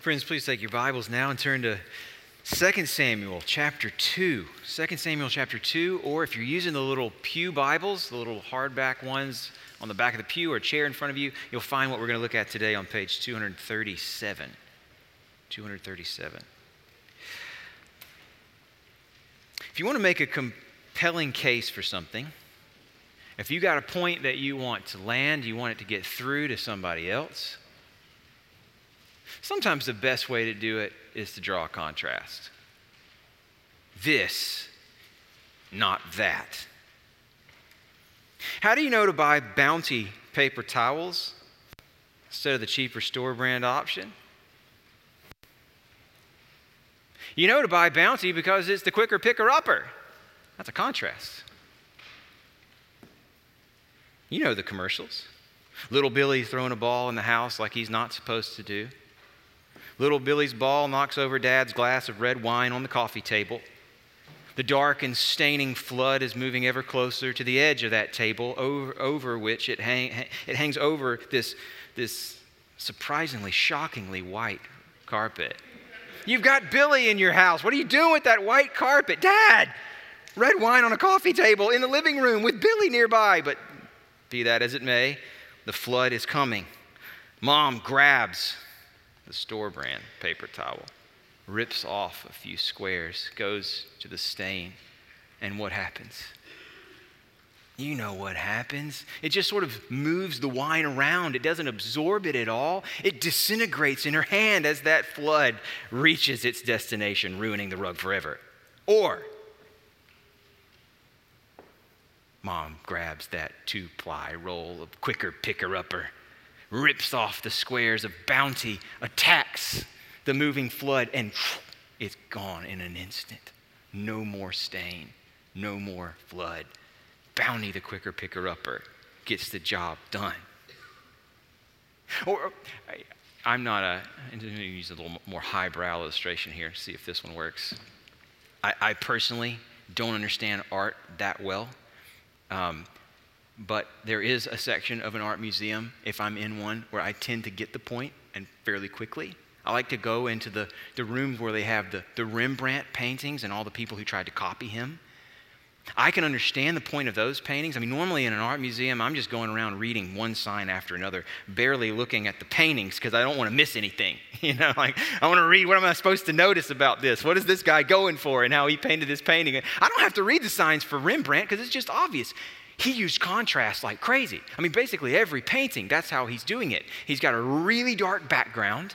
Friends, please take your Bibles now and turn to 2 Samuel chapter 2. 2 Samuel chapter 2, or if you're using the little Pew Bibles, the little hardback ones on the back of the pew or chair in front of you, you'll find what we're going to look at today on page 237. 237. If you want to make a compelling case for something, if you got a point that you want to land, you want it to get through to somebody else, sometimes the best way to do it is to draw a contrast. This, not that. How do you know to buy Bounty paper towels instead of the cheaper store brand option? You know to buy Bounty because it's the quicker picker upper. That's a contrast. You know the commercials. Little Billy throwing a ball in the house like he's not supposed to do. Little Billy's ball knocks over Dad's glass of red wine on the coffee table. The dark and staining flood is moving ever closer to the edge of that table, over, over which it, hang, it hangs over this, this surprisingly, shockingly white carpet. You've got Billy in your house. What are you doing with that white carpet? Dad, red wine on a coffee table in the living room with Billy nearby. But be that as it may, the flood is coming. Mom grabs the store brand paper towel, rips off a few squares, goes to the stain, and what happens? You know what happens. It just sort of moves the wine around. It doesn't absorb it at all. It disintegrates in her hand as that flood reaches its destination, ruining the rug forever. Or Mom grabs that two ply roll of quicker picker upper, rips off the squares of bounty, attacks the moving flood, and it's gone in an instant. No more stain, no more flood. Bounty, the quicker picker upper, gets the job done. Or, I, am not a, I'm going to use a little more highbrow illustration here, see if this one works. I, I personally don't understand art that well. Um, but there is a section of an art museum, if I'm in one, where I tend to get the point and fairly quickly. I like to go into the, the rooms where they have the, the Rembrandt paintings and all the people who tried to copy him. I can understand the point of those paintings. I mean, normally in an art museum, I'm just going around reading one sign after another, barely looking at the paintings because I don't want to miss anything. You know, like I want to read what am I supposed to notice about this? What is this guy going for and how he painted this painting? I don't have to read the signs for Rembrandt because it's just obvious. He used contrast like crazy. I mean, basically every painting, that's how he's doing it. He's got a really dark background,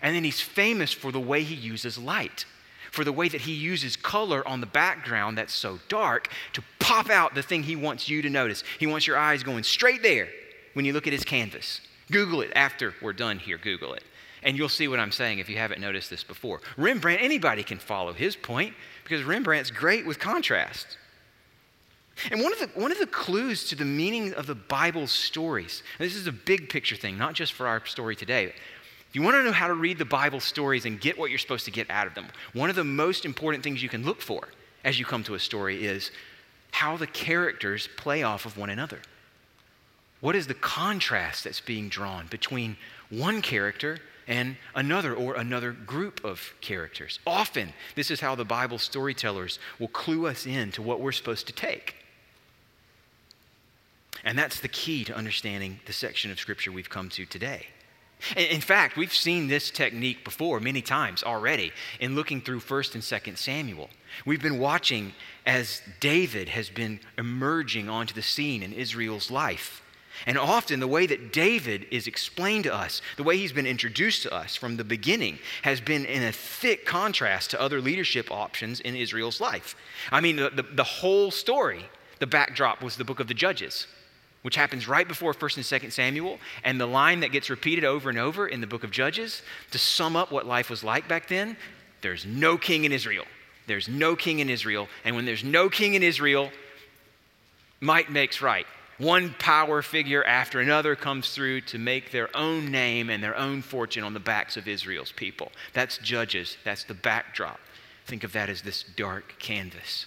and then he's famous for the way he uses light for the way that he uses color on the background that's so dark to pop out the thing he wants you to notice. He wants your eyes going straight there when you look at his canvas. Google it after we're done here, Google it. And you'll see what I'm saying if you haven't noticed this before. Rembrandt, anybody can follow his point because Rembrandt's great with contrast. And one of, the, one of the clues to the meaning of the Bible's stories, this is a big picture thing, not just for our story today, if you want to know how to read the Bible stories and get what you're supposed to get out of them, one of the most important things you can look for as you come to a story is how the characters play off of one another. What is the contrast that's being drawn between one character and another or another group of characters? Often, this is how the Bible storytellers will clue us in to what we're supposed to take. And that's the key to understanding the section of Scripture we've come to today. In fact, we've seen this technique before many times already in looking through 1st and 2nd Samuel. We've been watching as David has been emerging onto the scene in Israel's life. And often, the way that David is explained to us, the way he's been introduced to us from the beginning, has been in a thick contrast to other leadership options in Israel's life. I mean, the, the, the whole story, the backdrop was the book of the Judges which happens right before 1st and 2nd Samuel, and the line that gets repeated over and over in the book of Judges to sum up what life was like back then there's no king in Israel. There's no king in Israel. And when there's no king in Israel, might makes right. One power figure after another comes through to make their own name and their own fortune on the backs of Israel's people. That's Judges, that's the backdrop. Think of that as this dark canvas.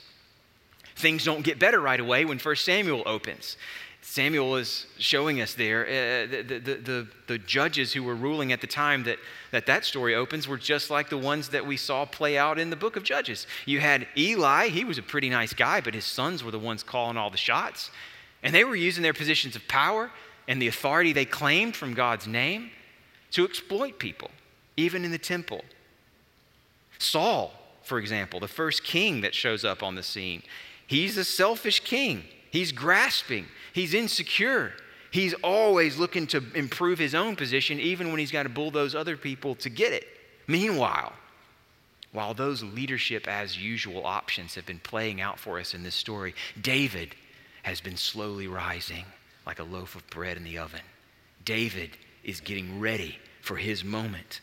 Things don't get better right away when 1 Samuel opens Samuel is showing us there uh, the, the, the, the, judges who were ruling at the time that, that that story opens were just like the ones that we saw play out in the book of Judges. You had Eli, he was a pretty nice guy, but his sons were the ones calling all the shots. And they were using their positions of power and the authority they claimed from God's name to exploit people, even in the temple. Saul, for example, the first king that shows up on the scene, he's a selfish king. He's grasping, he's insecure. He's always looking to improve his own position, even when he's got to bulldoze other people to get it. Meanwhile, while those leadership as usual options have been playing out for us in this story, David has been slowly rising like a loaf of bread in the oven. David is getting ready for his moment.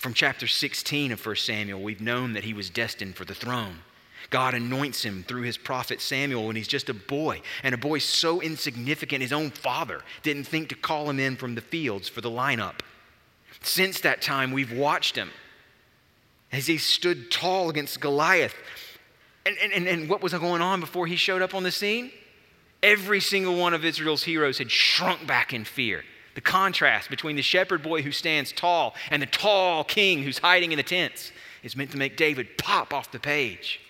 From chapter 16 of 1 Samuel, we've known that he was destined for the throne. God anoints him through his prophet Samuel when he's just a boy, and a boy so insignificant his own father didn't think to call him in from the fields for the lineup. Since that time, we've watched him as he stood tall against Goliath. And, and, and what was going on before he showed up on the scene? Every single one of Israel's heroes had shrunk back in fear. The contrast between the shepherd boy who stands tall and the tall king who's hiding in the tents is meant to make David pop off the page.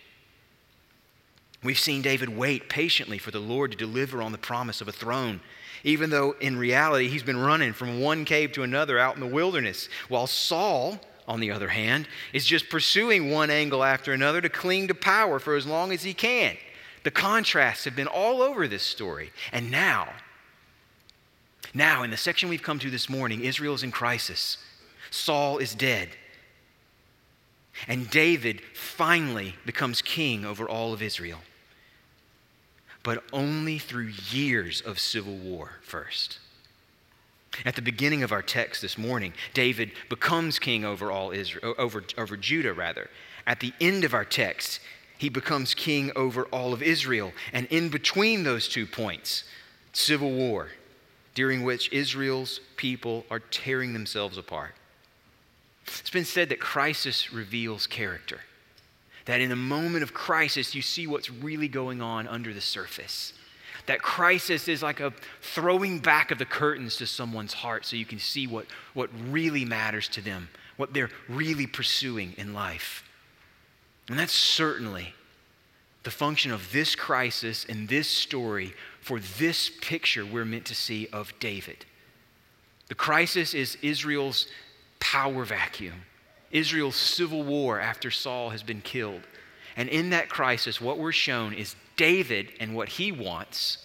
We've seen David wait patiently for the Lord to deliver on the promise of a throne, even though in reality he's been running from one cave to another out in the wilderness, while Saul, on the other hand, is just pursuing one angle after another to cling to power for as long as he can. The contrasts have been all over this story. And now, now, in the section we've come to this morning, Israel is in crisis. Saul is dead. And David finally becomes king over all of Israel but only through years of civil war first. At the beginning of our text this morning, David becomes king over all Israel, over, over Judah rather. At the end of our text, he becomes king over all of Israel. And in between those two points, civil war, during which Israel's people are tearing themselves apart. It's been said that crisis reveals character that in a moment of crisis, you see what's really going on under the surface. That crisis is like a throwing back of the curtains to someone's heart so you can see what, what really matters to them, what they're really pursuing in life. And that's certainly the function of this crisis and this story for this picture we're meant to see of David. The crisis is Israel's power vacuum. Israel's civil war after Saul has been killed. And in that crisis, what we're shown is David and what he wants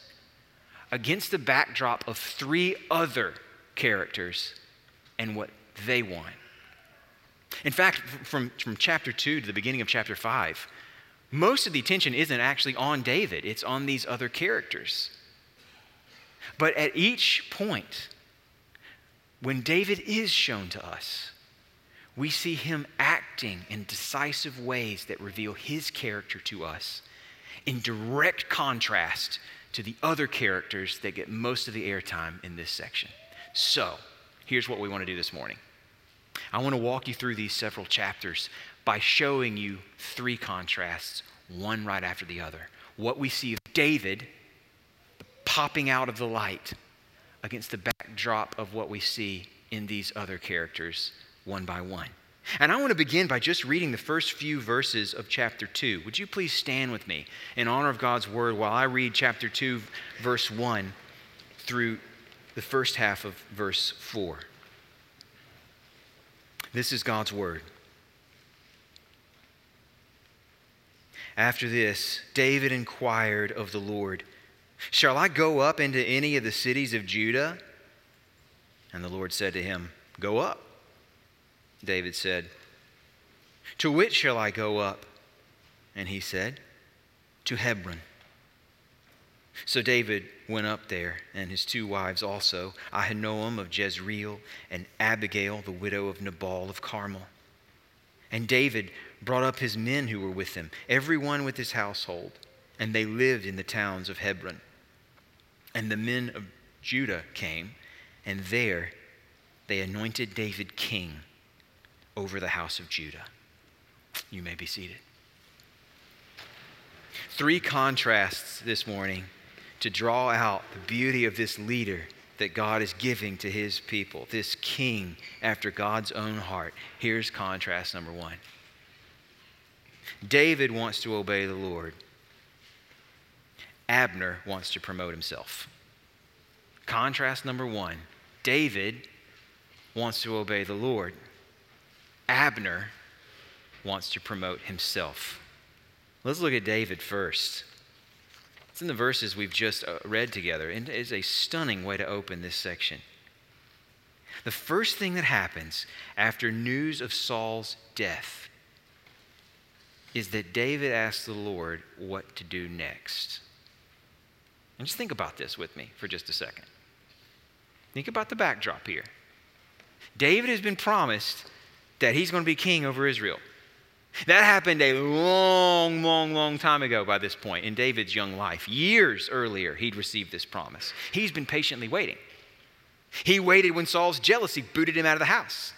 against the backdrop of three other characters and what they want. In fact, from, from chapter 2 to the beginning of chapter 5, most of the attention isn't actually on David, it's on these other characters. But at each point, when David is shown to us, we see him acting in decisive ways that reveal his character to us in direct contrast to the other characters that get most of the airtime in this section. So, here's what we want to do this morning I want to walk you through these several chapters by showing you three contrasts, one right after the other. What we see of David popping out of the light against the backdrop of what we see in these other characters one by one. And I want to begin by just reading the first few verses of chapter 2. Would you please stand with me in honor of God's word while I read chapter 2, verse 1 through the first half of verse 4? This is God's word. After this, David inquired of the Lord, Shall I go up into any of the cities of Judah? And the Lord said to him, Go up. David said, To which shall I go up? And he said, To Hebron. So David went up there, and his two wives also, Ahinoam of Jezreel, and Abigail, the widow of Nabal of Carmel. And David brought up his men who were with him, every one with his household, and they lived in the towns of Hebron. And the men of Judah came, and there they anointed David king over the house of Judah. You may be seated. Three contrasts this morning to draw out the beauty of this leader that God is giving to his people, this king after God's own heart. Here's contrast number one David wants to obey the Lord, Abner wants to promote himself. Contrast number one David wants to obey the Lord, Abner wants to promote himself. Let's look at David first. It's in the verses we've just uh, read together, and it is a stunning way to open this section. The first thing that happens after news of Saul's death is that David asks the Lord what to do next. And just think about this with me for just a second. Think about the backdrop here. David has been promised that he's going to be king over Israel. That happened a long, long, long time ago by this point in David's young life. Years earlier, he'd received this promise. He's been patiently waiting. He waited when Saul's jealousy booted him out of the house.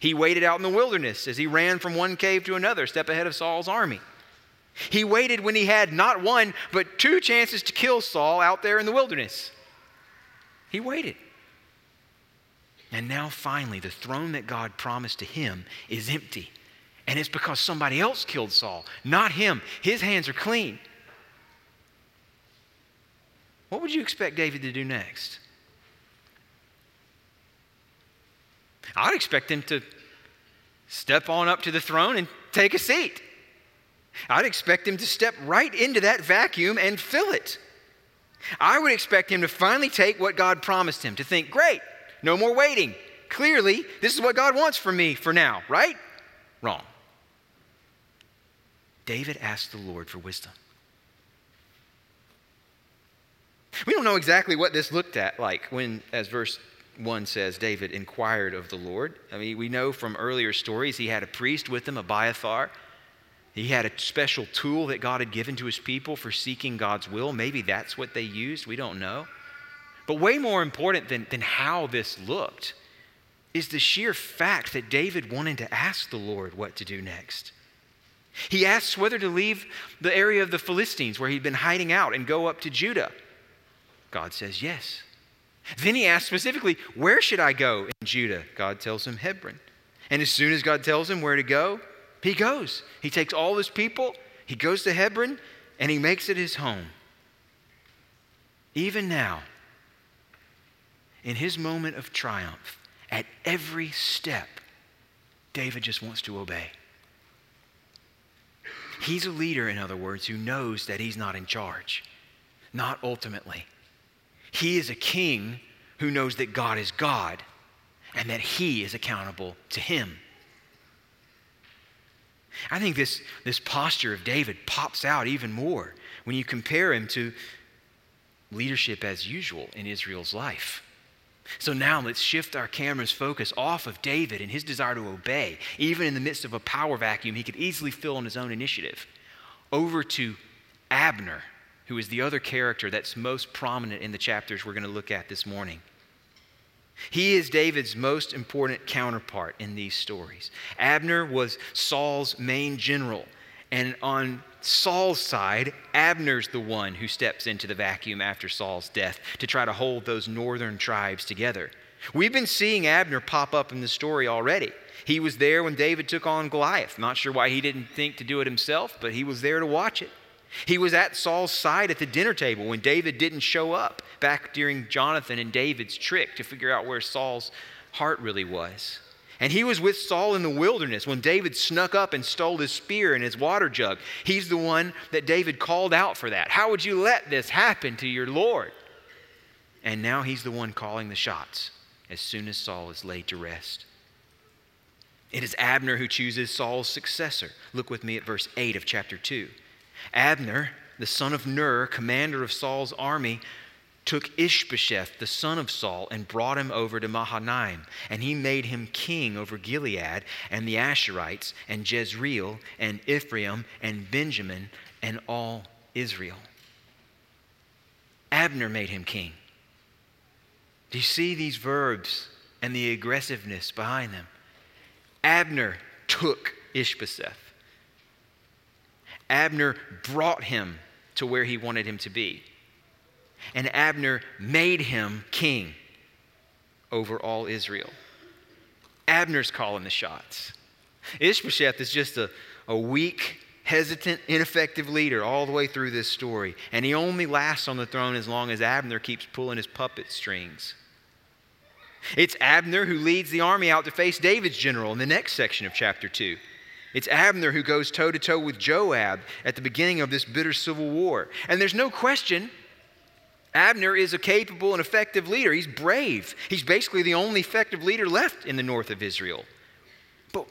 He waited out in the wilderness as he ran from one cave to another, step ahead of Saul's army. He waited when he had not one, but two chances to kill Saul out there in the wilderness. He waited. And now, finally, the throne that God promised to him is empty. And it's because somebody else killed Saul, not him. His hands are clean. What would you expect David to do next? I'd expect him to step on up to the throne and take a seat. I'd expect him to step right into that vacuum and fill it. I would expect him to finally take what God promised him, to think, great, no more waiting. Clearly, this is what God wants from me for now, right? Wrong. David asked the Lord for wisdom. We don't know exactly what this looked at like when, as verse 1 says, David inquired of the Lord. I mean, we know from earlier stories he had a priest with him, Abiathar. He had a special tool that God had given to his people for seeking God's will. Maybe that's what they used. We don't know. But way more important than, than how this looked is the sheer fact that David wanted to ask the Lord what to do next. He asks whether to leave the area of the Philistines where he'd been hiding out and go up to Judah. God says yes. Then he asks specifically, Where should I go in Judah? God tells him, Hebron. And as soon as God tells him where to go, he goes. He takes all his people, he goes to Hebron, and he makes it his home. Even now, in his moment of triumph, at every step, David just wants to obey. He's a leader, in other words, who knows that he's not in charge, not ultimately. He is a king who knows that God is God and that he is accountable to him. I think this, this posture of David pops out even more when you compare him to leadership as usual in Israel's life. So now let's shift our camera's focus off of David and his desire to obey, even in the midst of a power vacuum he could easily fill on his own initiative, over to Abner, who is the other character that's most prominent in the chapters we're going to look at this morning. He is David's most important counterpart in these stories. Abner was Saul's main general, and on Saul's side, Abner's the one who steps into the vacuum after Saul's death to try to hold those northern tribes together. We've been seeing Abner pop up in the story already. He was there when David took on Goliath. Not sure why he didn't think to do it himself, but he was there to watch it. He was at Saul's side at the dinner table when David didn't show up, back during Jonathan and David's trick to figure out where Saul's heart really was. And he was with Saul in the wilderness when David snuck up and stole his spear and his water jug. He's the one that David called out for that. How would you let this happen to your Lord? And now he's the one calling the shots as soon as Saul is laid to rest. It is Abner who chooses Saul's successor. Look with me at verse 8 of chapter 2. Abner, the son of Ner, commander of Saul's army, took Ishbosheth, the son of Saul, and brought him over to Mahanaim. And he made him king over Gilead and the Asherites and Jezreel and Ephraim and Benjamin and all Israel. Abner made him king. Do you see these verbs and the aggressiveness behind them? Abner took Ishbosheth. Abner brought him to where he wanted him to be. and Abner made him king over all Israel. Abner's calling the shots. Ishbosheth is just a, a weak, hesitant, ineffective leader all the way through this story. And he only lasts on the throne as long as Abner keeps pulling his puppet strings. It's Abner who leads the army out to face David's general in the next section of chapter 2. It's Abner who goes toe to toe with Joab at the beginning of this bitter civil war. And there's no question Abner is a capable and effective leader. He's brave. He's basically the only effective leader left in the north of Israel. But,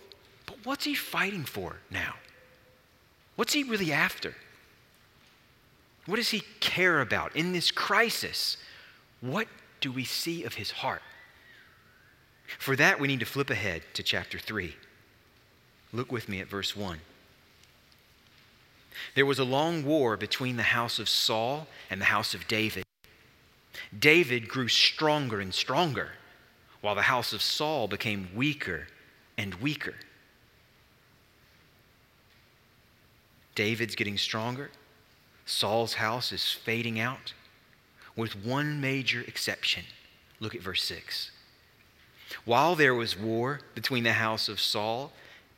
but what's he fighting for now? What's he really after? What does he care about in this crisis? What do we see of his heart? For that, we need to flip ahead to chapter 3. Look with me at verse 1. There was a long war between the house of Saul and the house of David. David grew stronger and stronger, while the house of Saul became weaker and weaker. David's getting stronger. Saul's house is fading out, with one major exception. Look at verse 6. While there was war between the house of Saul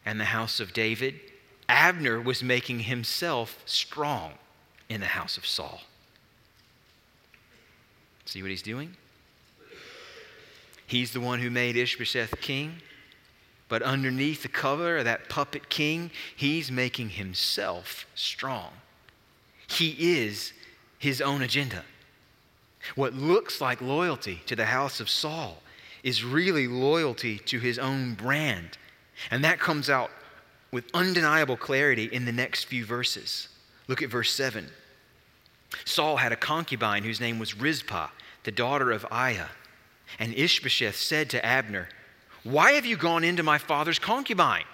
and the house of David, Abner was making himself strong in the house of Saul. See what he's doing? He's the one who made Ishbosheth king, but underneath the cover of that puppet king, he's making himself strong. He is his own agenda. What looks like loyalty to the house of Saul is really loyalty to his own brand. And that comes out with undeniable clarity in the next few verses. Look at verse 7. Saul had a concubine whose name was Rizpah, the daughter of Aiah. And Ishbosheth said to Abner, Why have you gone into my father's concubine?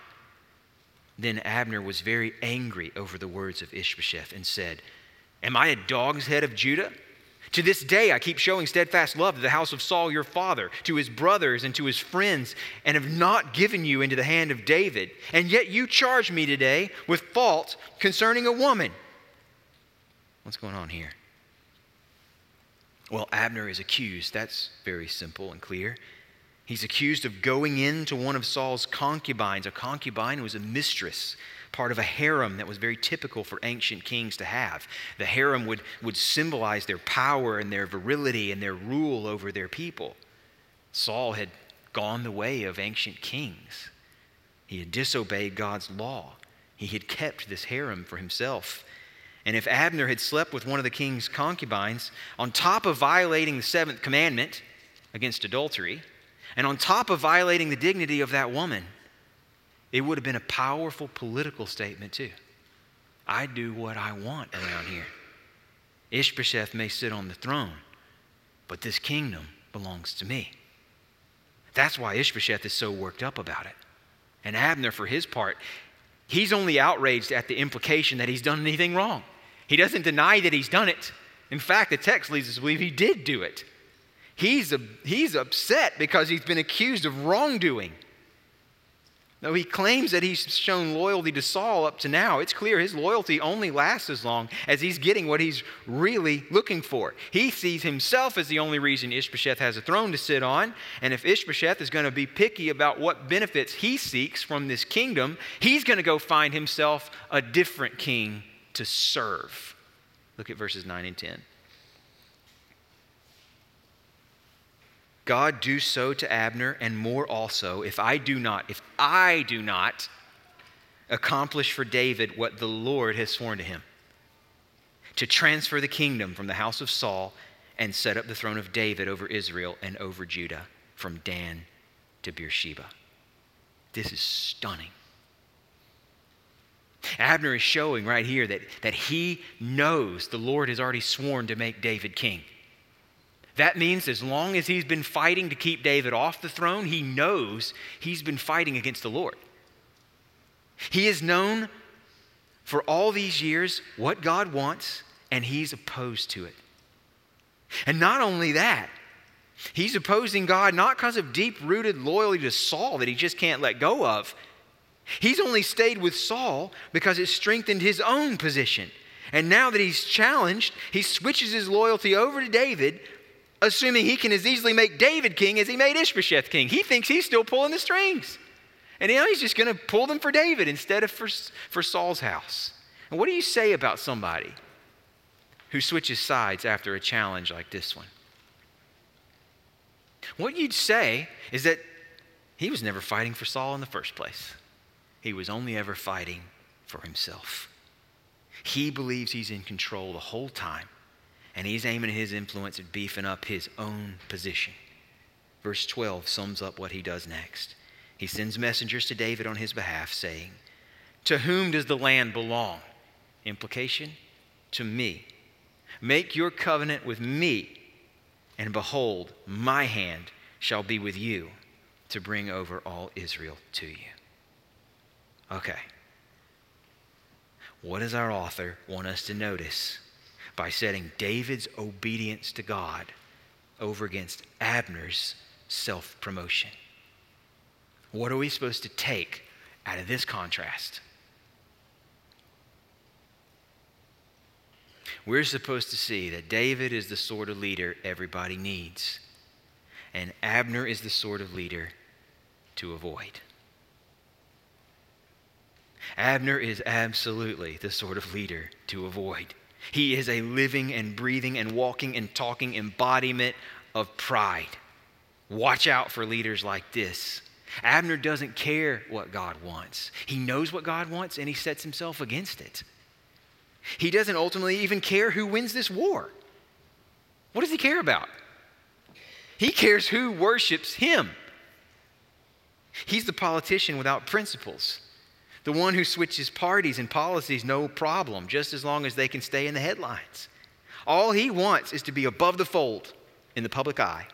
Then Abner was very angry over the words of Ishbosheth and said, Am I a dog's head of Judah? To this day, I keep showing steadfast love to the house of Saul your father, to his brothers, and to his friends, and have not given you into the hand of David. And yet you charge me today with fault concerning a woman. What's going on here? Well, Abner is accused. That's very simple and clear. He's accused of going into one of Saul's concubines. A concubine was a mistress part of a harem that was very typical for ancient kings to have. The harem would, would symbolize their power and their virility and their rule over their people. Saul had gone the way of ancient kings, he had disobeyed God's law. He had kept this harem for himself. And if Abner had slept with one of the king's concubines, on top of violating the seventh commandment against adultery, and on top of violating the dignity of that woman, it would have been a powerful political statement, too. I do what I want around here. Ishbosheth may sit on the throne, but this kingdom belongs to me. That's why Ishbosheth is so worked up about it. And Abner, for his part, he's only outraged at the implication that he's done anything wrong. He doesn't deny that he's done it. In fact, the text leads us to believe he did do it. He's, a, he's upset because he's been accused of wrongdoing. Though he claims that he's shown loyalty to Saul up to now, it's clear his loyalty only lasts as long as he's getting what he's really looking for. He sees himself as the only reason Ishbosheth has a throne to sit on, and if Ishbosheth is going to be picky about what benefits he seeks from this kingdom, he's going to go find himself a different king to serve. Look at verses 9 and 10. God do so to Abner and more also if I do not, if I do not accomplish for David what the Lord has sworn to him to transfer the kingdom from the house of Saul and set up the throne of David over Israel and over Judah from Dan to Beersheba. This is stunning. Abner is showing right here that, that he knows the Lord has already sworn to make David king. That means as long as he's been fighting to keep David off the throne, he knows he's been fighting against the Lord. He has known for all these years what God wants, and he's opposed to it. And not only that, he's opposing God not because of deep rooted loyalty to Saul that he just can't let go of. He's only stayed with Saul because it strengthened his own position. And now that he's challenged, he switches his loyalty over to David, assuming he can as easily make David king as he made Ishbosheth king. He thinks he's still pulling the strings. And now he's just going to pull them for David instead of for, for Saul's house. And what do you say about somebody who switches sides after a challenge like this one? What you'd say is that he was never fighting for Saul in the first place. He was only ever fighting for himself. He believes he's in control the whole time, and he's aiming his influence at beefing up his own position. Verse 12 sums up what he does next. He sends messengers to David on his behalf, saying, To whom does the land belong? Implication, to me. Make your covenant with me, and behold, my hand shall be with you to bring over all Israel to you. Okay. What does our author want us to notice by setting David's obedience to God over against Abner's self promotion? What are we supposed to take out of this contrast? We're supposed to see that David is the sort of leader everybody needs, and Abner is the sort of leader to avoid. Abner is absolutely the sort of leader to avoid. He is a living and breathing and walking and talking embodiment of pride. Watch out for leaders like this. Abner doesn't care what God wants. He knows what God wants and he sets himself against it. He doesn't ultimately even care who wins this war. What does he care about? He cares who worships him. He's the politician without principles. The one who switches parties and policies, no problem, just as long as they can stay in the headlines. All he wants is to be above the fold in the public eye.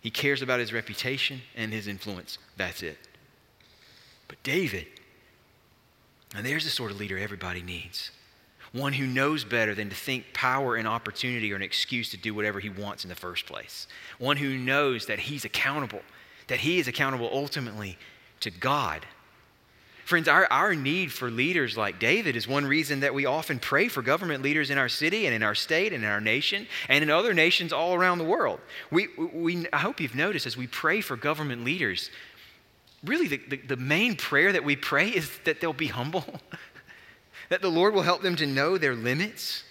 He cares about his reputation and his influence. That's it. But David, and there's the sort of leader everybody needs one who knows better than to think power and opportunity are an excuse to do whatever he wants in the first place, one who knows that he's accountable, that he is accountable ultimately to God. Friends, our, our need for leaders like David is one reason that we often pray for government leaders in our city and in our state and in our nation and in other nations all around the world. We, we, I hope you've noticed as we pray for government leaders, really the, the, the main prayer that we pray is that they'll be humble, that the Lord will help them to know their limits.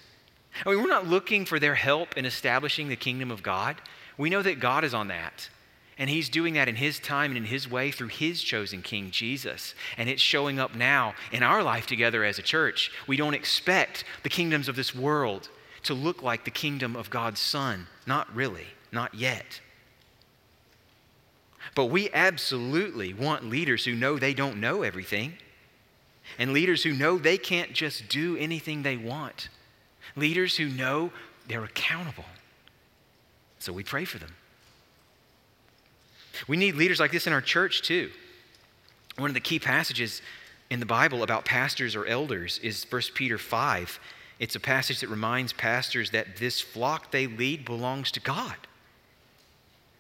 I mean, we're not looking for their help in establishing the kingdom of God. We know that God is on that. And He's doing that in His time and in His way through His chosen King, Jesus. And it's showing up now in our life together as a church. We don't expect the kingdoms of this world to look like the kingdom of God's Son. Not really, not yet. But we absolutely want leaders who know they don't know everything, and leaders who know they can't just do anything they want, leaders who know they're accountable. So we pray for them. We need leaders like this in our church too. One of the key passages in the Bible about pastors or elders is 1 Peter 5. It's a passage that reminds pastors that this flock they lead belongs to God.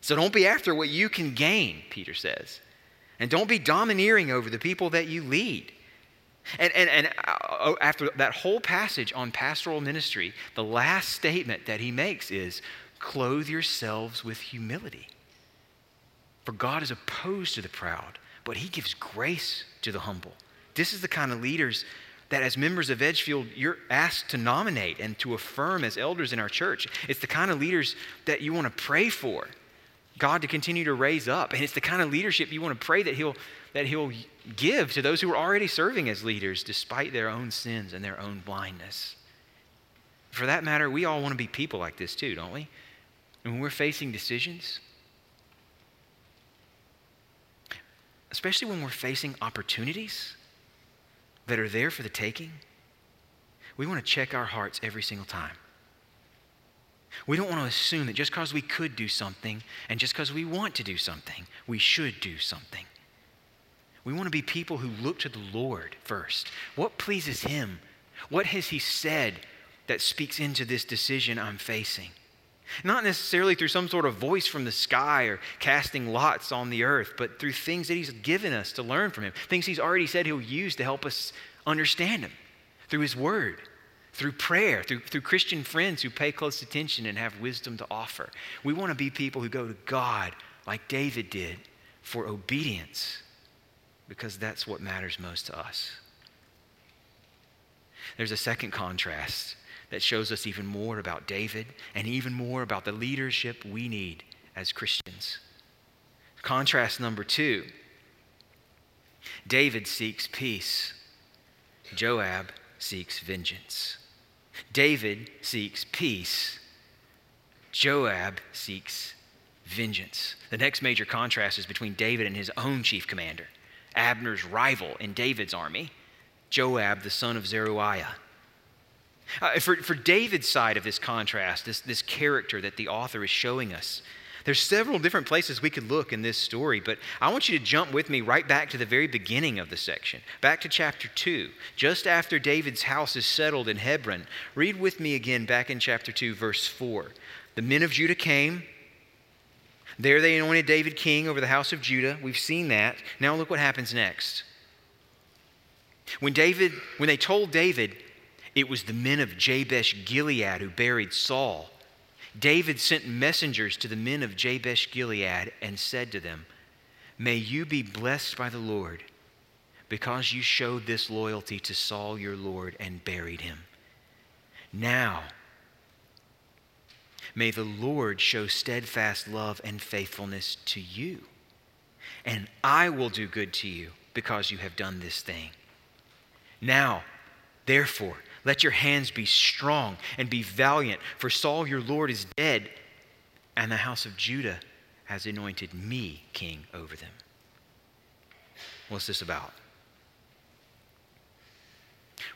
So don't be after what you can gain, Peter says. And don't be domineering over the people that you lead. And, and, and uh, after that whole passage on pastoral ministry, the last statement that he makes is clothe yourselves with humility. For God is opposed to the proud, but he gives grace to the humble. This is the kind of leaders that as members of Edgefield, you're asked to nominate and to affirm as elders in our church. It's the kind of leaders that you want to pray for. God to continue to raise up. And it's the kind of leadership you want to pray that He'll, that he'll give to those who are already serving as leaders despite their own sins and their own blindness. For that matter, we all want to be people like this too, don't we? And when we're facing decisions, especially when we're facing opportunities that are there for the taking, we want to check our hearts every single time. We don't want to assume that just because we could do something and just because we want to do something, we should do something. We want to be people who look to the Lord first. What pleases Him? What has He said that speaks into this decision I'm facing? Not necessarily through some sort of voice from the sky or casting lots on the earth, but through things that He's given us to learn from Him, things He's already said He'll use to help us understand Him through His Word. through prayer, through, through Christian friends who pay close attention and have wisdom to offer. We want to be people who go to God like David did for obedience because that's what matters most to us. There's a second contrast that shows us even more about David and even more about the leadership we need as Christians. Contrast number two David seeks peace, Joab seeks vengeance. David seeks peace, Joab seeks vengeance. The next major contrast is between David and his own chief commander, Abner's rival in David's army, Joab, the son of Zeruiah. Uh, for, for David's side of this contrast, this, this character that the author is showing us, there's several different places we could look in this story, but I want you to jump with me right back to the very beginning of the section, back to chapter 2, just after David's house is settled in Hebron. Read with me again back in chapter 2, verse 4. The men of Judah came. There they anointed David king over the house of Judah. We've seen that. Now look what happens next. When David, when they told David it was the men of Jabesh Gilead who buried Saul, David sent messengers to the men of Jabesh Gilead and said to them, May you be blessed by the Lord, because you showed this loyalty to Saul your Lord and buried him. Now, may the Lord show steadfast love and faithfulness to you, and I will do good to you because you have done this thing. Now, therefore, let your hands be strong and be valiant, for Saul your Lord is dead, and the house of Judah has anointed me king over them. What's this about?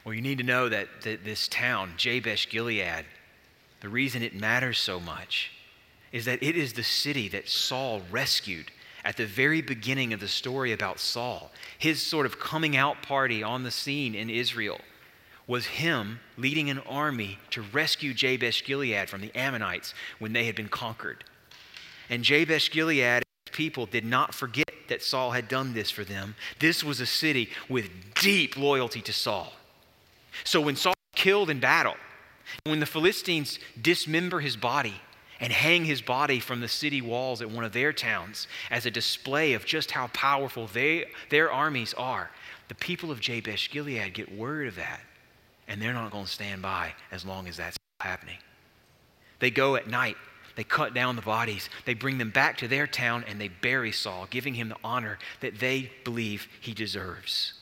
Well, you need to know that, this town, Jabesh Gilead, the reason it matters so much is that it is the city that Saul rescued at the very beginning of the story about Saul, his sort of coming out party on the scene in Israel was him leading an army to rescue Jabesh Gilead from the Ammonites when they had been conquered. And Jabesh Gilead people did not forget that Saul had done this for them. This was a city with deep loyalty to Saul. So when Saul killed in battle, when the Philistines dismember his body, and hang his body from the city walls at one of their towns as a display of just how powerful they, their armies are. The people of Jabesh Gilead get word of that, and they're not going to stand by as long as that's happening. They go at night, they cut down the bodies, they bring them back to their town, and they bury Saul, giving him the honor that they believe he deserves.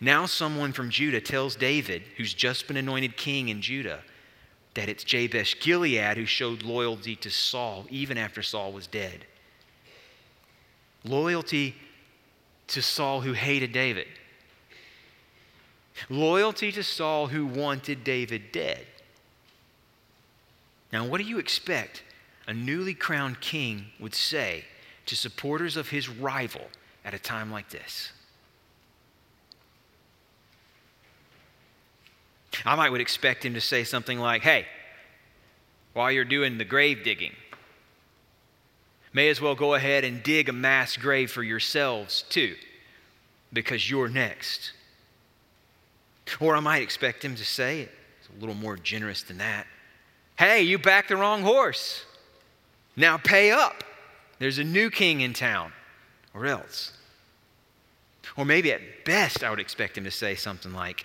Now, someone from Judah tells David, who's just been anointed king in Judah, that it's Jabesh Gilead who showed loyalty to Saul even after Saul was dead. Loyalty to Saul who hated David. Loyalty to Saul who wanted David dead. Now, what do you expect a newly crowned king would say to supporters of his rival at a time like this? I might would expect him to say something like, "Hey, while you're doing the grave digging, may as well go ahead and dig a mass grave for yourselves too, because you're next." Or I might expect him to say it's a little more generous than that. Hey, you backed the wrong horse. Now pay up. There's a new king in town, or else. Or maybe at best, I would expect him to say something like,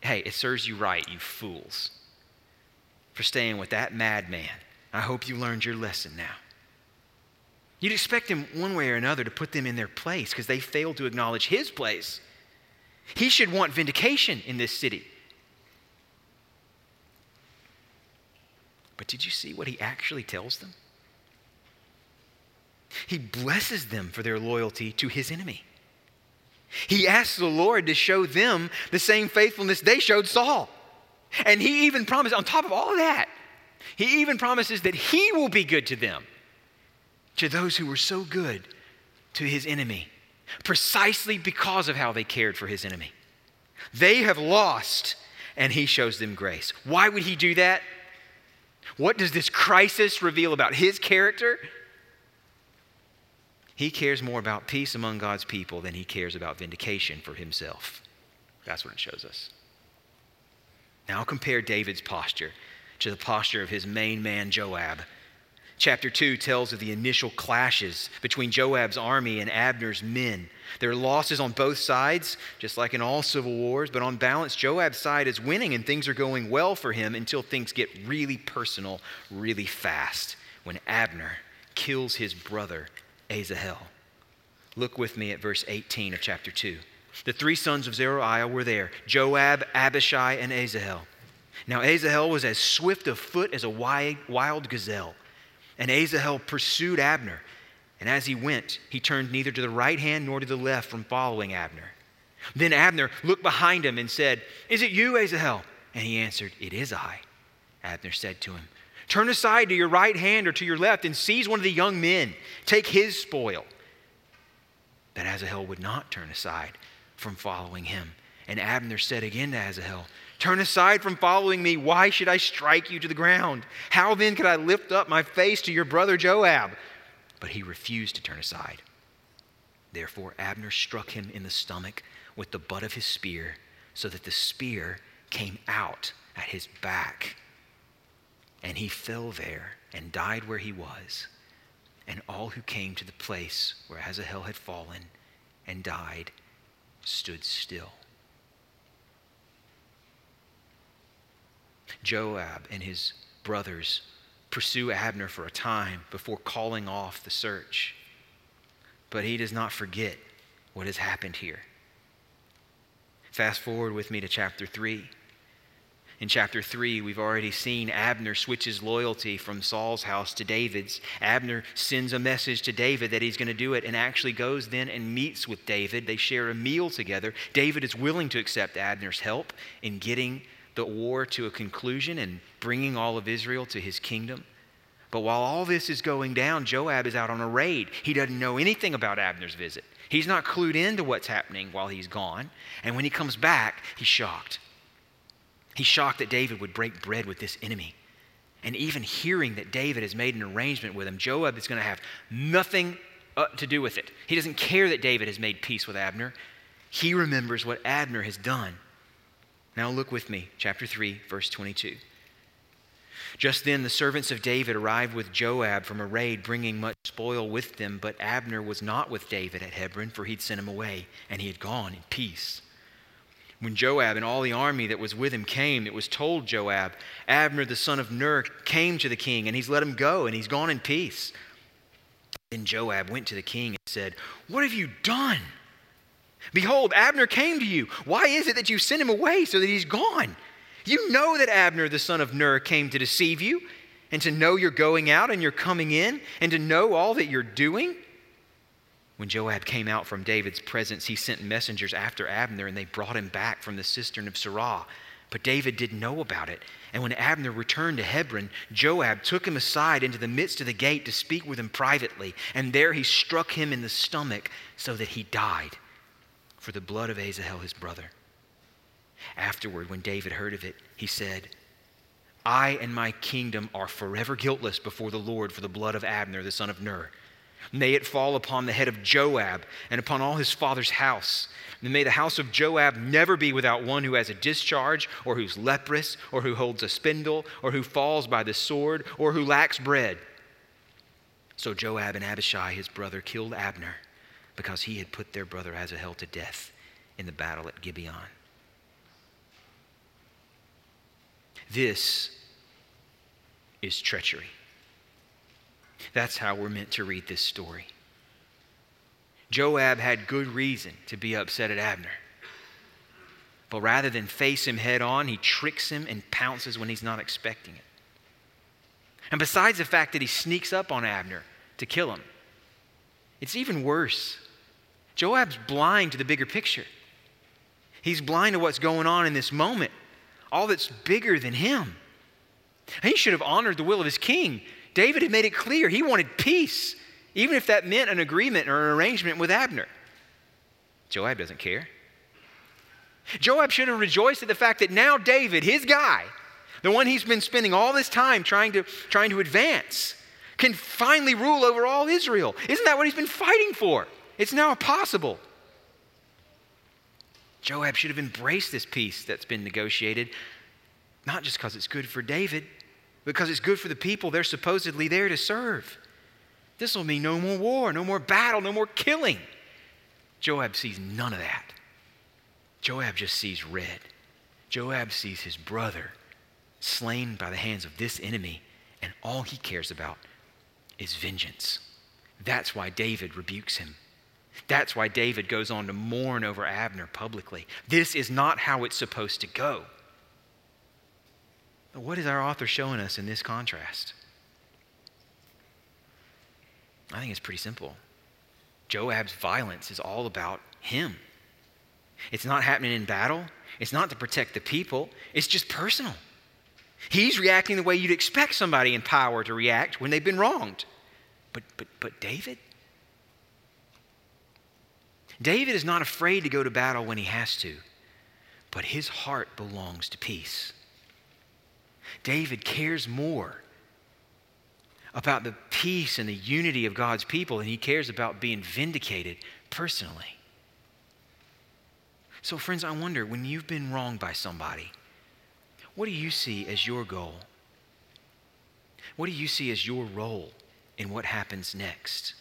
hey, it serves you right, you fools, for staying with that madman. I hope you learned your lesson now. You'd expect him one way or another to put them in their place because they failed to acknowledge his place. He should want vindication in this city. But did you see what he actually tells them? He blesses them for their loyalty to his enemy. He asks the Lord to show them the same faithfulness they showed Saul. And he even promises, on top of all of that, he even promises that he will be good to them, to those who were so good to his enemy, precisely because of how they cared for his enemy. They have lost, and he shows them grace. Why would he do that? What does this crisis reveal about his character? He cares more about peace among God's people than he cares about vindication for himself. That's what it shows us. Now compare David's posture to the posture of his main man, Joab. Chapter 2 tells of the initial clashes between Joab's army and Abner's men. There are losses on both sides, just like in all civil wars, but on balance, Joab's side is winning and things are going well for him until things get really personal really fast when Abner kills his brother Asahel. Look with me at verse 18 of chapter 2. The three sons of Zeruiah were there Joab, Abishai, and Asahel. Now, Asahel was as swift of foot as a wild gazelle. And Asahel pursued Abner. And as he went, he turned neither to the right hand nor to the left from following Abner. Then Abner looked behind him and said, Is it you, Asahel? And he answered, It is I. Abner said to him, Turn aside to your right hand or to your left and seize one of the young men. Take his spoil. But Asahel would not turn aside from following him. And Abner said again to Asahel, Turn aside from following me. Why should I strike you to the ground? How then could I lift up my face to your brother Joab? But he refused to turn aside. Therefore, Abner struck him in the stomach with the butt of his spear, so that the spear came out at his back. And he fell there and died where he was. And all who came to the place where Asahel had fallen and died stood still. Joab and his brothers pursue Abner for a time before calling off the search. But he does not forget what has happened here. Fast forward with me to chapter 3. In chapter 3, we've already seen Abner switch his loyalty from Saul's house to David's. Abner sends a message to David that he's going to do it and actually goes then and meets with David. They share a meal together. David is willing to accept Abner's help in getting the war to a conclusion and bringing all of Israel to his kingdom. But while all this is going down, Joab is out on a raid. He doesn't know anything about Abner's visit. He's not clued into what's happening while he's gone. And when he comes back, he's shocked. He's shocked that David would break bread with this enemy. And even hearing that David has made an arrangement with him, Joab is going to have nothing uh, to do with it. He doesn't care that David has made peace with Abner. He remembers what Abner has done. Now look with me, chapter 3, verse 22. Just then the servants of David arrived with Joab from a raid, bringing much spoil with them. But Abner was not with David at Hebron, for he'd sent him away, and he had gone in peace. When Joab and all the army that was with him came, it was told Joab, Abner the son of Ner came to the king, and he's let him go, and he's gone in peace. Then Joab went to the king and said, What have you done? Behold, Abner came to you. Why is it that you sent him away so that he's gone? You know that Abner, the son of Ner, came to deceive you, and to know you're going out and you're coming in, and to know all that you're doing. When Joab came out from David's presence, he sent messengers after Abner, and they brought him back from the cistern of Sirah. But David didn't know about it. And when Abner returned to Hebron, Joab took him aside into the midst of the gate to speak with him privately. And there he struck him in the stomach so that he died for the blood of Asahel, his brother. Afterward, when David heard of it, he said, I and my kingdom are forever guiltless before the Lord for the blood of Abner, the son of Ner. May it fall upon the head of Joab and upon all his father's house. And may the house of Joab never be without one who has a discharge, or who's leprous, or who holds a spindle, or who falls by the sword, or who lacks bread. So Joab and Abishai, his brother, killed Abner because he had put their brother Asahel to death in the battle at Gibeon. This is treachery. That's how we're meant to read this story. Joab had good reason to be upset at Abner. But rather than face him head on, he tricks him and pounces when he's not expecting it. And besides the fact that he sneaks up on Abner to kill him, it's even worse. Joab's blind to the bigger picture. He's blind to what's going on in this moment, all that's bigger than him. he should have honored the will of his king. David had made it clear he wanted peace, even if that meant an agreement or an arrangement with Abner. Joab doesn't care. Joab should have rejoiced at the fact that now David, his guy, the one he's been spending all this time trying to, trying to advance, can finally rule over all Israel. Isn't that what he's been fighting for? It's now possible. Joab should have embraced this peace that's been negotiated, not just because it's good for David, because it's good for the people they're supposedly there to serve. This will mean no more war, no more battle, no more killing. Joab sees none of that. Joab just sees red. Joab sees his brother slain by the hands of this enemy, and all he cares about is vengeance. That's why David rebukes him. That's why David goes on to mourn over Abner publicly. This is not how it's supposed to go. What is our author showing us in this contrast? I think it's pretty simple. Joab's violence is all about him. It's not happening in battle, it's not to protect the people, it's just personal. He's reacting the way you'd expect somebody in power to react when they've been wronged. But, but, but David? David is not afraid to go to battle when he has to, but his heart belongs to peace. David cares more about the peace and the unity of God's people than he cares about being vindicated personally. So, friends, I wonder when you've been wronged by somebody, what do you see as your goal? What do you see as your role in what happens next?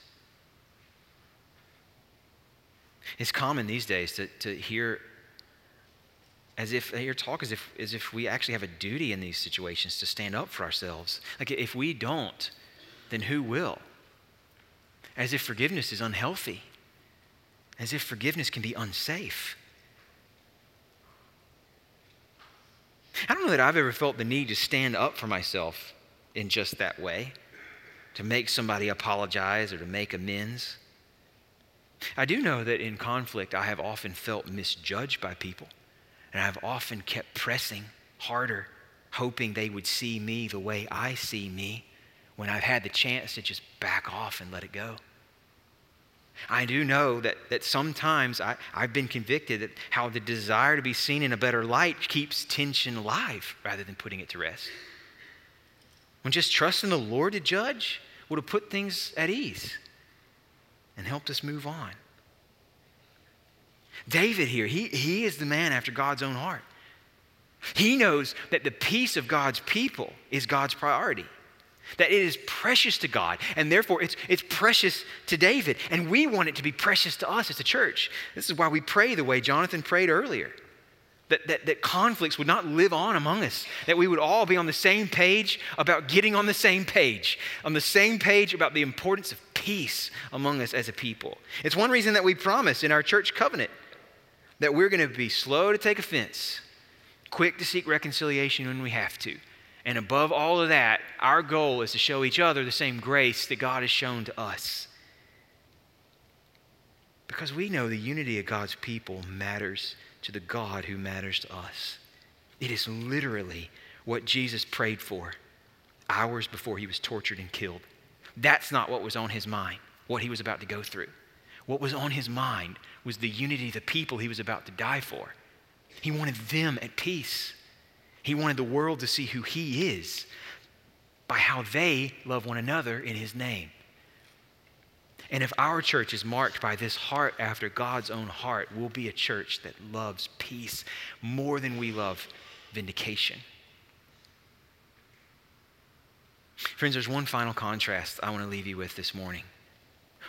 It's common these days to, to hear as if hear talk as if as if we actually have a duty in these situations to stand up for ourselves. Like if we don't, then who will? As if forgiveness is unhealthy. As if forgiveness can be unsafe. I don't know that I've ever felt the need to stand up for myself in just that way, to make somebody apologize or to make amends. I do know that in conflict, I have often felt misjudged by people, and I've often kept pressing harder, hoping they would see me the way I see me when I've had the chance to just back off and let it go. I do know that, that sometimes I, I've been convicted that how the desire to be seen in a better light keeps tension alive rather than putting it to rest. When just trusting the Lord to judge would have put things at ease and helped us move on. David here, he, he is the man after God's own heart. He knows that the peace of God's people is God's priority, that it is precious to God, and therefore it's, it's precious to David. And we want it to be precious to us as a church. This is why we pray the way Jonathan prayed earlier that, that, that conflicts would not live on among us, that we would all be on the same page about getting on the same page, on the same page about the importance of peace among us as a people. It's one reason that we promise in our church covenant that we're going to be slow to take offense, quick to seek reconciliation when we have to. And above all of that, our goal is to show each other the same grace that God has shown to us. Because we know the unity of God's people matters to the God who matters to us. It is literally what Jesus prayed for hours before he was tortured and killed. That's not what was on his mind, what he was about to go through. What was on his mind was the unity of the people he was about to die for. He wanted them at peace. He wanted the world to see who he is by how they love one another in his name. And if our church is marked by this heart after God's own heart, we'll be a church that loves peace more than we love vindication. Friends, there's one final contrast I want to leave you with this morning.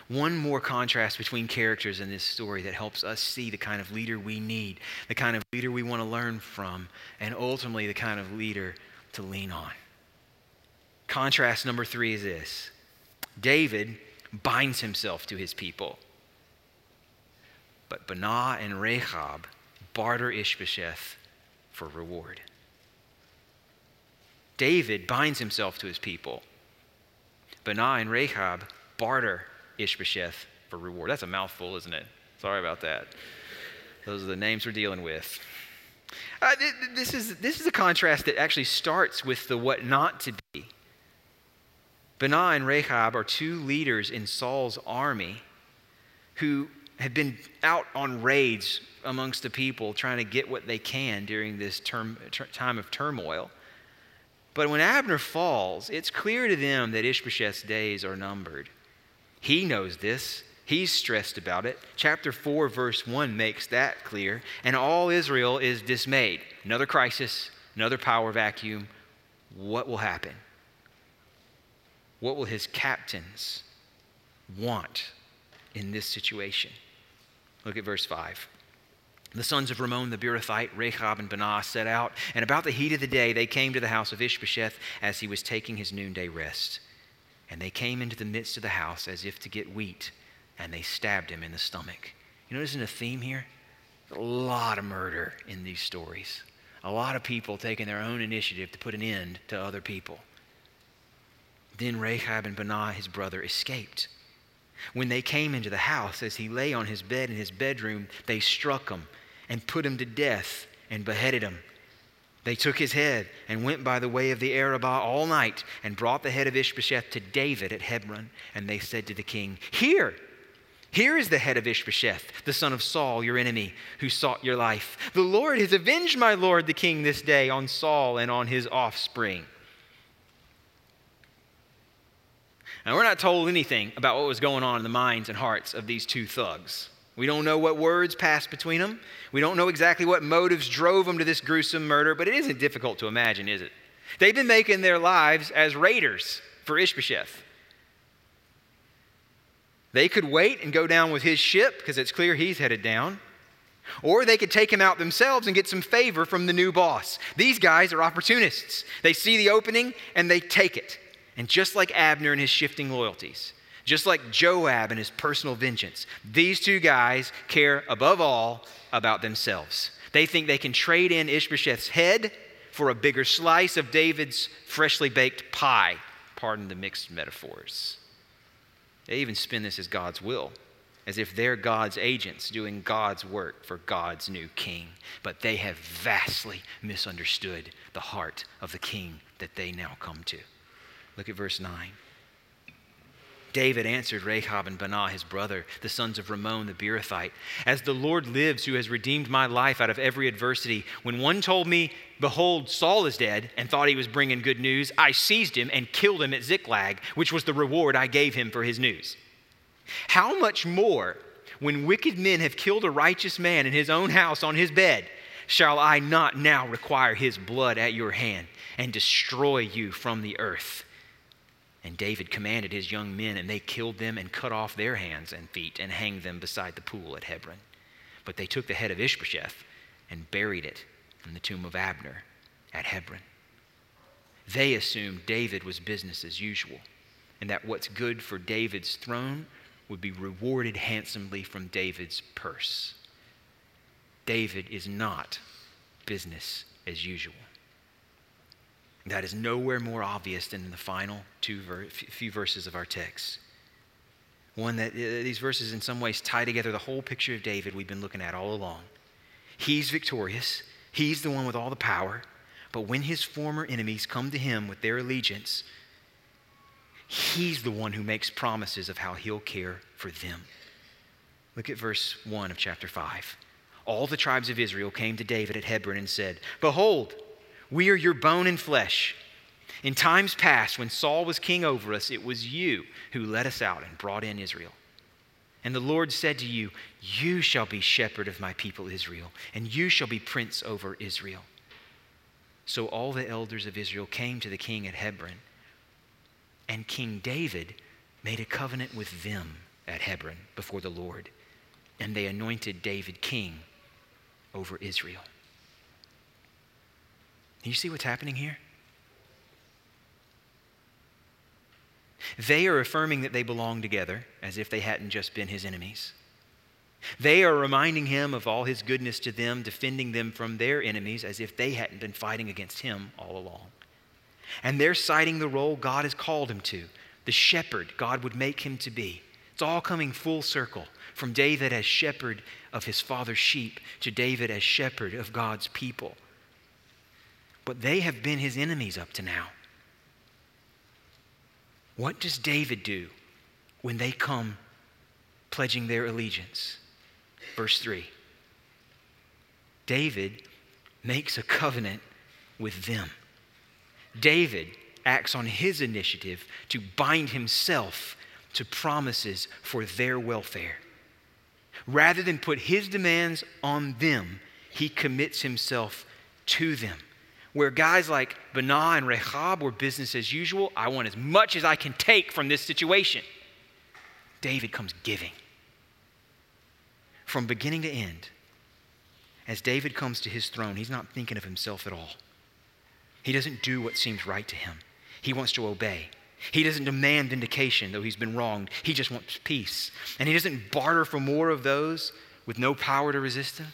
One more contrast between characters in this story that helps us see the kind of leader we need, the kind of leader we want to learn from, and ultimately the kind of leader to lean on. Contrast number three is this David binds himself to his people. But Baanah and Rechab barter Ishbosheth for reward. David binds himself to his people. Baanah and Rechab barter Ishbosheth for reward. That's a mouthful, isn't it? Sorry about that. Those are the names we're dealing with. Uh, this, is, this is a contrast that actually starts with the what not to be. Baanah and Rechab are two leaders in Saul's army who had been out on raids amongst the people trying to get what they can during this term, ter- time of turmoil. But when Abner falls, it's clear to them that Ishbosheth's days are numbered. He knows this, He's stressed about it. Chapter 4, verse 1 makes that clear. And all Israel is dismayed. Another crisis, another power vacuum. What will happen? What will his captains want in this situation? Look at verse 5. The sons of Rimmon the Beerothite, Rechab and Baanah, set out, and about the heat of the day they came to the house of Ishbosheth as he was taking his noonday rest. And they came into the midst of the house as if to get wheat, and they stabbed him in the stomach. You notice in a theme here? A lot of murder in these stories. A lot of people taking their own initiative to put an end to other people. Then Rechab and Baanah, his brother, escaped. When they came into the house, as he lay on his bed in his bedroom, they struck him and put him to death and beheaded him. They took his head and went by the way of the Arabah all night and brought the head of Ishbosheth to David at Hebron. And they said to the king, Here, here is the head of Ishbosheth, the son of Saul, your enemy, who sought your life. The Lord has avenged my lord the king this day on Saul and on his offspring. Now, we're not told anything about what was going on in the minds and hearts of these two thugs. We don't know what words passed between them. We don't know exactly what motives drove them to this gruesome murder, but it isn't difficult to imagine, is it? They've been making their lives as raiders for Ishbosheth. They could wait and go down with his ship because it's clear he's headed down. Or they could take him out themselves and get some favor from the new boss. These guys are opportunists. They see the opening and they take it. And just like Abner and his shifting loyalties, just like Joab and his personal vengeance, these two guys care above all about themselves. They think they can trade in Ishbosheth's head for a bigger slice of David's freshly baked pie. Pardon the mixed metaphors. They even spin this as God's will, as if they're God's agents doing God's work for God's new king. But they have vastly misunderstood the heart of the king that they now come to. Look at verse 9. David answered Rechab and Baanah, his brother, the sons of Rimmon the Beerothite, As the Lord lives, who has redeemed my life out of every adversity, when one told me, Behold, Saul is dead, and thought he was bringing good news, I seized him and killed him at Ziklag, which was the reward I gave him for his news. How much more, when wicked men have killed a righteous man in his own house on his bed, shall I not now require his blood at your hand and destroy you from the earth? And David commanded his young men, and they killed them and cut off their hands and feet and hanged them beside the pool at Hebron. But they took the head of Ishbosheth and buried it in the tomb of Abner at Hebron. They assumed David was business as usual, and that what's good for David's throne would be rewarded handsomely from David's purse. David is not business as usual. That is nowhere more obvious than in the final two ver- few verses of our text. One that uh, these verses, in some ways, tie together the whole picture of David we've been looking at all along. He's victorious, he's the one with all the power, but when his former enemies come to him with their allegiance, he's the one who makes promises of how he'll care for them. Look at verse 1 of chapter 5. All the tribes of Israel came to David at Hebron and said, Behold, we are your bone and flesh. In times past, when Saul was king over us, it was you who led us out and brought in Israel. And the Lord said to you, You shall be shepherd of my people Israel, and you shall be prince over Israel. So all the elders of Israel came to the king at Hebron, and King David made a covenant with them at Hebron before the Lord, and they anointed David king over Israel. You see what's happening here? They are affirming that they belong together as if they hadn't just been his enemies. They are reminding him of all his goodness to them, defending them from their enemies as if they hadn't been fighting against him all along. And they're citing the role God has called him to, the shepherd God would make him to be. It's all coming full circle from David as shepherd of his father's sheep to David as shepherd of God's people but they have been his enemies up to now. What does David do when they come pledging their allegiance? Verse 3 David makes a covenant with them. David acts on his initiative to bind himself to promises for their welfare. Rather than put his demands on them, he commits himself to them. Where guys like Baanah and Rechab were business as usual, I want as much as I can take from this situation. David comes giving. From beginning to end, as David comes to his throne, he's not thinking of himself at all. He doesn't do what seems right to him, he wants to obey. He doesn't demand vindication, though he's been wronged. He just wants peace. And he doesn't barter for more of those with no power to resist him.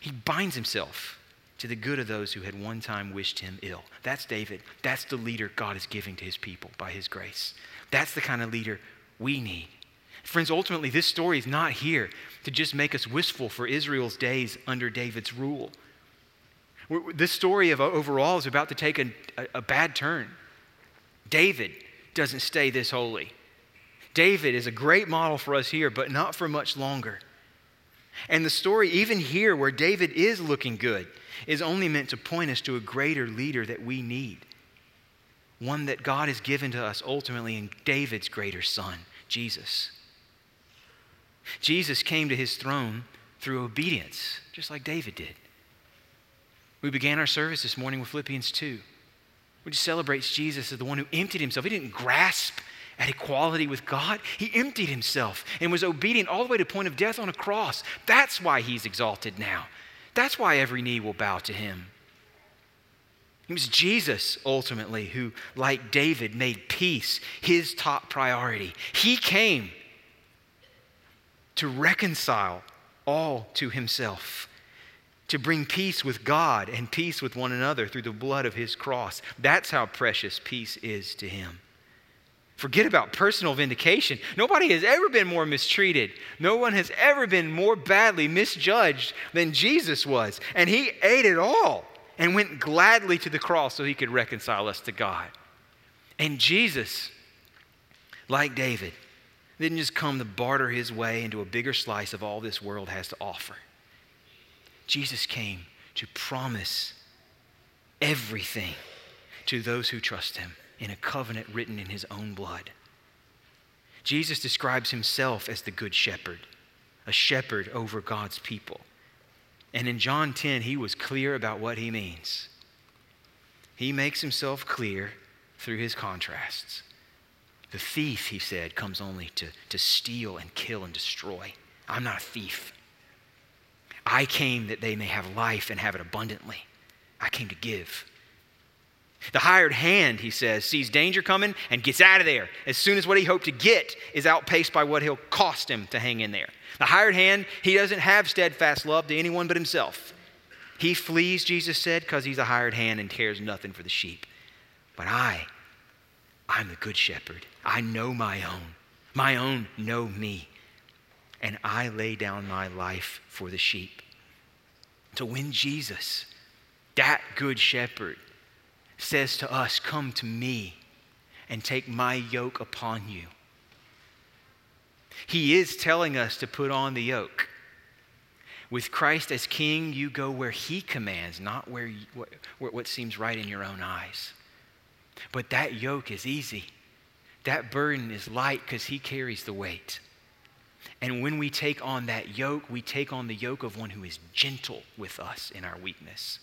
He binds himself to the good of those who had one time wished him ill. That's David. That's the leader God is giving to his people by his grace. That's the kind of leader we need. Friends, ultimately, this story is not here to just make us wistful for Israel's days under David's rule. This story of uh, overall is about to take a, a, a bad turn. David doesn't stay this holy. David is a great model for us here, but not for much longer. And the story, even here where David is looking good, is only meant to point us to a greater leader that we need. One that God has given to us ultimately in David's greater son, Jesus. Jesus came to his throne through obedience, just like David did. We began our service this morning with Philippians 2, which celebrates Jesus as the one who emptied himself. He didn't grasp at equality with God, he emptied himself and was obedient all the way to the point of death on a cross. That's why he's exalted now. That's why every knee will bow to him. It was Jesus ultimately who, like David, made peace his top priority. He came to reconcile all to himself, to bring peace with God and peace with one another through the blood of his cross. That's how precious peace is to him. Forget about personal vindication. Nobody has ever been more mistreated. No one has ever been more badly misjudged than Jesus was. And he ate it all and went gladly to the cross so he could reconcile us to God. And Jesus, like David, didn't just come to barter his way into a bigger slice of all this world has to offer. Jesus came to promise everything to those who trust him in a covenant written in his own blood. Jesus describes himself as the good shepherd, a shepherd over God's people. And in John 10, he was clear about what he means. He makes himself clear through his contrasts. The thief, he said, comes only to, to steal and kill and destroy. I'm not a thief. I came that they may have life and have it abundantly. I came to give. The hired hand, he says, sees danger coming and gets out of there as soon as what he hoped to get is outpaced by what he'll cost him to hang in there. The hired hand, he doesn't have steadfast love to anyone but himself. He flees, Jesus said, because he's a hired hand and cares nothing for the sheep. But I, I'm the good shepherd. I know my own. My own know me. And I lay down my life for the sheep. To win Jesus, that good shepherd, says to us, Come to me and take my yoke upon you. He is telling us to put on the yoke. With Christ as king, you go where he commands, not where, you, what, what seems right in your own eyes. But that yoke is easy. That burden is light because he carries the weight. And when we take on that yoke, we take on the yoke of one who is gentle with us in our weakness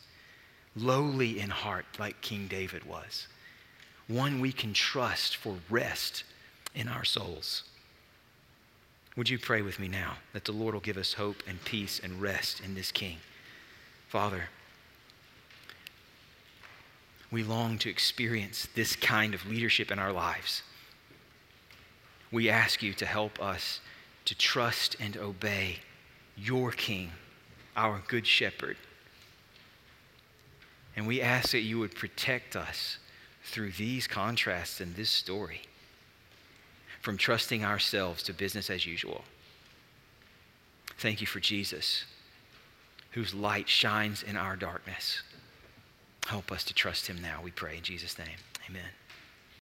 lowly in heart, like King David was, one we can trust for rest in our souls. Would you pray with me now that the Lord will give us hope and peace and rest in this King? Father, we long to experience this kind of leadership in our lives. We ask you to help us to trust and obey your King, our Good Shepherd. And we ask that you would protect us through these contrasts in this story from trusting ourselves to business as usual. Thank you for Jesus, whose light shines in our darkness. Help us to trust him now, we pray in Jesus' name. Amen.